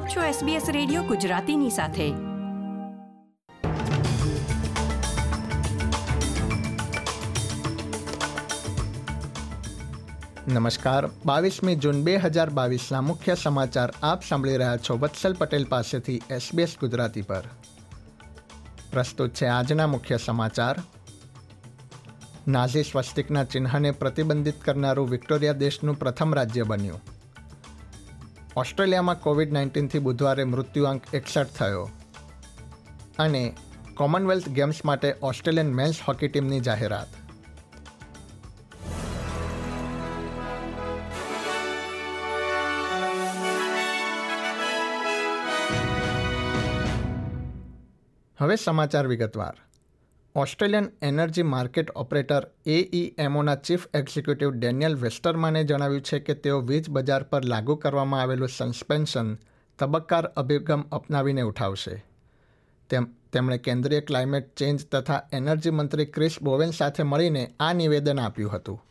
આપ છો SBS radio ગુજરાતીની સાથે. નમસ્કાર. બાવીસમી જૂન બે હજાર બાવીસના મુખ્ય સમાચાર આપ સાંભળી રહ્યા છો વત્સલ પટેલ પાસેથી એસબીએસ ગુજરાતી પર. પ્રસ્તુત છે આજના મુખ્ય સમાચાર. નાઝી સ્વસ્તિકના ચિહ્નને પ્રતિબંધિત કરનારું વિક્ટોરિયા દેશનું પ્રથમ રાજ્ય બન્યું. ઓસ્ટ્રેલિયામાં કોવિડ નાઇન્ટીનથી બુધવારે મૃત્યુઆંક એકસઠ થયો. અને કોમનવેલ્થ ગેમ્સ માટે ઓસ્ટ્રેલિયન મેન્સ હોકી ટીમની જાહેરાત. હવે સમાચાર વિગતવાર. ઓસ્ટ્રેલિયન એનર્જી માર્કેટ ઓપરેટર એઈએમઓના ચીફ એક્ઝિક્યુટિવ ડેનિયલ વેસ્ટરમાને જણાવ્યું છે કે તેઓ વીજ બજાર પર લાગુ કરવામાં આવેલું સસ્પેન્શન તબક્કાર અભિગમ અપનાવીને ઉઠાવશે. તેમ, તેમણે કેન્દ્રીય ક્લાઇમેટ ચેન્જ તથા એનર્જી મંત્રી ક્રિસ બોવેન સાથે મળીને આ નિવેદન આપ્યું હતું.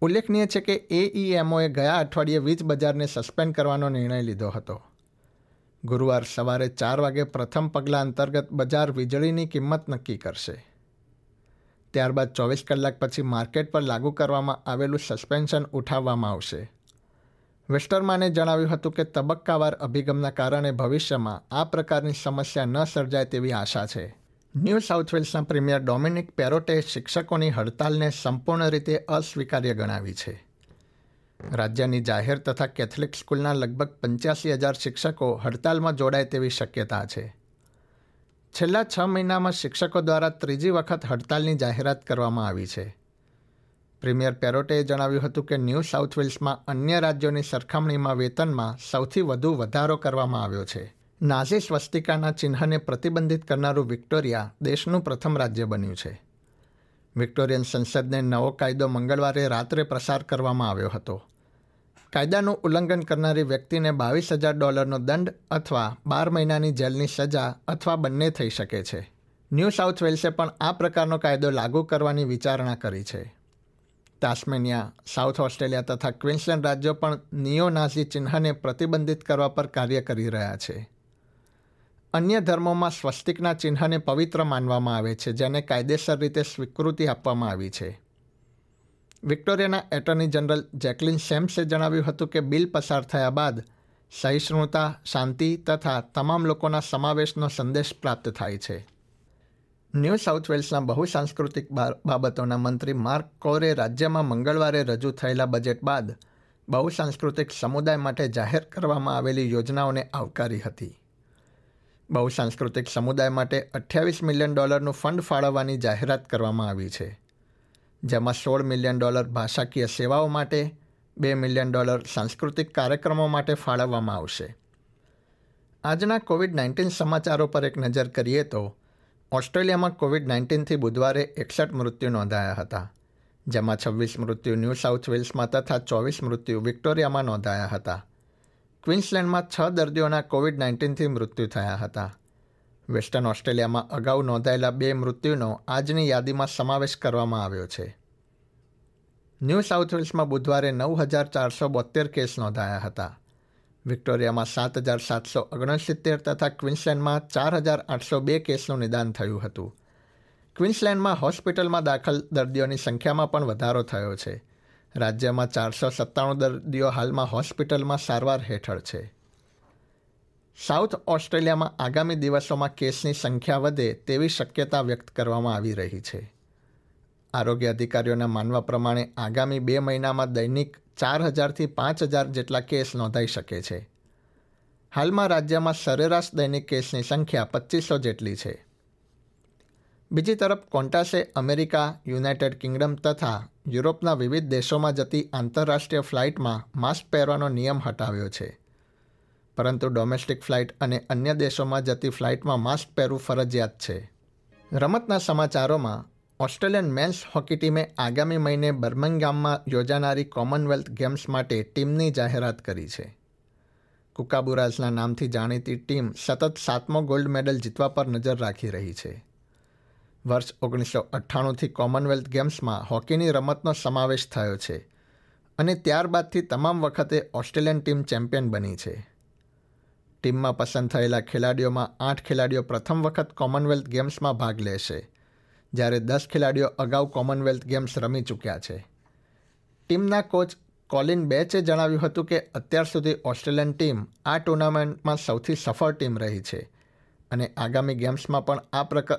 ઉલ્લેખનીય છે કે એઈએમઓએ ગયા અઠવાડિયે વીજ બજારને સસ્પેન્ડ કરવાનો નિર્ણય લીધો હતો. ગુરુવાર સવારે ચાર વાગે પ્રથમ પગલાં અંતર્ગત બજાર વીજળીની કિંમત નક્કી કરશે. ત્યારબાદ ચોવીસ કલાક પછી માર્કેટ પર લાગુ કરવામાં આવેલું સસ્પેન્શન ઉઠાવવામાં આવશે. વેસ્ટરમાને જણાવ્યું હતું કે તબક્કાવાર અભિગમના કારણે ભવિષ્યમાં આ પ્રકારની સમસ્યા ન સર્જાય તેવી આશા છે. ન્યૂ સાઉથ વેલ્સના પ્રીમિયર ડોમિનિક પેરોટે શિક્ષકોની હડતાલને સંપૂર્ણ રીતે અસ્વીકાર્ય ગણાવી છે. રાજ્યની જાહેર તથા કેથલિક સ્કૂલના લગભગ પંચ્યાસી હજાર શિક્ષકો હડતાલમાં જોડાય તેવી શક્યતા છે. છેલ્લા છ મહિનામાં શિક્ષકો દ્વારા ત્રીજી વખત હડતાલની જાહેરાત કરવામાં આવી છે. પ્રીમિયર પેરોટેએ જણાવ્યું હતું કે ન્યૂ સાઉથ વેલ્સમાં અન્ય રાજ્યોની સરખામણીમાં વેતનમાં સૌથી વધુ વધારો કરવામાં આવ્યો છે. નાઝી સ્વસ્તિકાના ચિહ્નને પ્રતિબંધિત કરનારું વિક્ટોરિયા દેશનું પ્રથમ રાજ્ય બન્યું છે. વિક્ટોરિયન સંસદને નવો કાયદો મંગળવારે રાત્રે પ્રસાર કરવામાં આવ્યો હતો. કાયદાનું ઉલ્લંઘન કરનારી વ્યક્તિને બાવીસ હજાર ડોલરનો દંડ અથવા બાર મહિનાની જેલની સજા અથવા બંને થઈ શકે છે. ન્યૂ સાઉથ વેલ્સે પણ આ પ્રકારનો કાયદો લાગુ કરવાની વિચારણા કરી છે. તાસ્મેનિયા, સાઉથ ઓસ્ટ્રેલિયા તથા ક્વિન્સલેન્ડ રાજ્યો પણ નિયો નાઝી ચિહ્નને પ્રતિબંધિત કરવા પર કાર્ય કરી રહ્યા છે. અન્ય ધર્મોમાં સ્વસ્તિકના ચિહ્નને પવિત્ર માનવામાં આવે છે, જેને કાયદેસર રીતે સ્વીકૃતિ આપવામાં આવી છે. વિક્ટોરિયાના એટર્ની જનરલ જેકલિન સેમ્સે જણાવ્યું હતું કે બિલ પસાર થયા બાદ સહિષ્ણુતા, શાંતિ તથા તમામ લોકોના સમાવેશનો સંદેશ પ્રાપ્ત થાય છે. ન્યૂ સાઉથ વેલ્સના બહુસાંસ્કૃતિક બાબતોના મંત્રી માર્ક કોરે રાજ્યમાં મંગળવારે રજૂ થયેલા બજેટ બાદ બહુસાંસ્કૃતિક સમુદાય માટે જાહેર કરવામાં આવેલી યોજનાઓને આવકારી હતી. બહુસાંસ્કૃતિક સમુદાય માટે અઠ્યાવીસ મિલિયન ડોલરનું ફંડ ફાળવવાની જાહેરાત કરવામાં આવી છે. જેમાં સોળ મિલિયન ડોલર ભાષાકીય સેવાઓ માટે, બે મિલિયન ડોલર સાંસ્કૃતિક કાર્યક્રમો માટે ફાળવવામાં આવશે. આજના કોવિડ નાઇન્ટીન સમાચારો પર એક નજર કરીએ તો, ઓસ્ટ્રેલિયામાં કોવિડ નાઇન્ટીનથી બુધવારે એકસઠ મૃત્યુ નોંધાયા હતા, જેમાં છવ્વીસ મૃત્યુ ન્યૂ સાઉથ વેલ્સમાં તથા ચોવીસ મૃત્યુ વિક્ટોરિયામાં નોંધાયા હતા. ક્વિન્સલેન્ડમાં છ દર્દીઓના કોવિડ નાઇન્ટીનથી મૃત્યુ થયા હતા. વેસ્ટર્ન ઓસ્ટ્રેલિયામાં અગાઉ નોંધાયેલા બે મૃત્યુનો આજની યાદીમાં સમાવેશ કરવામાં આવ્યો છે. ન્યૂ સાઉથ વેલ્સમાં બુધવારે નવ હજાર ચારસો બોતેર કેસ નોંધાયા હતા. વિક્ટોરિયામાં સાત હજાર સાતસો ઓગણસિત્તેર તથા ક્વિન્સલેન્ડમાં ચાર હજાર આઠસો બે કેસનું નિદાન થયું હતું. ક્વિન્સલેન્ડમાં હોસ્પિટલમાં દાખલ દર્દીઓની સંખ્યામાં પણ વધારો થયો છે. રાજ્યમાં ચારસો સત્તાણું દર્દીઓ હાલમાં હોસ્પિટલમાં સારવાર હેઠળ છે. સાઉથ ઓસ્ટ્રેલિયામાં આગામી દિવસોમાં કેસની સંખ્યા વધે તેવી શક્યતા વ્યક્ત કરવામાં આવી રહી છે. આરોગ્ય અધિકારીઓના માનવા પ્રમાણે આગામી બે મહિનામાં દૈનિક ચાર હજારથી પાંચ હજાર જેટલા કેસ નોંધાઈ શકે છે. હાલમાં રાજ્યમાં સરેરાશ દૈનિક કેસની સંખ્યા પચીસો જેટલી છે. બીજી તરફ કોન્ટાસે અમેરિકા, યુનાઇટેડ કિંગડમ તથા યુરોપના વિવિધ દેશોમાં જતી આંતરરાષ્ટ્રીય ફ્લાઇટમાં માસ્ક પહેરવાનો નિયમ હટાવ્યો છે. પરંતુ ડોમેસ્ટિક ફ્લાઇટ અને અન્ય દેશોમાં જતી ફ્લાઇટમાં માસ્ક પહેરવું ફરજિયાત છે. રમતના સમાચારોમાં, ઓસ્ટ્રેલિયન મેન્સ હોકી ટીમે આગામી મહિને બર્મિંગામમાં યોજાનારી કોમનવેલ્થ ગેમ્સ માટે ટીમની જાહેરાત કરી છે. કુકાબુરાઝના નામથી જાણીતી ટીમ સતત સાતમો ગોલ્ડ મેડલ જીતવા પર નજર રાખી રહી છે. વર્ષ ઓગણીસો અઠ્ઠાણુંથી કોમનવેલ્થ ગેમ્સમાં હોકીની રમતનો સમાવેશ થયો છે અને ત્યારબાદથી તમામ વખતે ઓસ્ટ્રેલિયન ટીમ ચેમ્પિયન બની છે. ટીમમાં પસંદ થયેલા ખેલાડીઓમાં આઠ ખેલાડીઓ પ્રથમ વખત કોમનવેલ્થ ગેમ્સમાં ભાગ લેશે, જ્યારે દસ ખેલાડીઓ અગાઉ કોમનવેલ્થ ગેમ્સ રમી ચૂક્યા છે. ટીમના કોચ કોલિન બેચે જણાવ્યું હતું કે અત્યાર સુધી ઓસ્ટ્રેલિયન ટીમ આ ટુર્નામેન્ટમાં સૌથી સફળ ટીમ રહી છે અને આગામી ગેમ્સમાં પણ આ પ્રકાર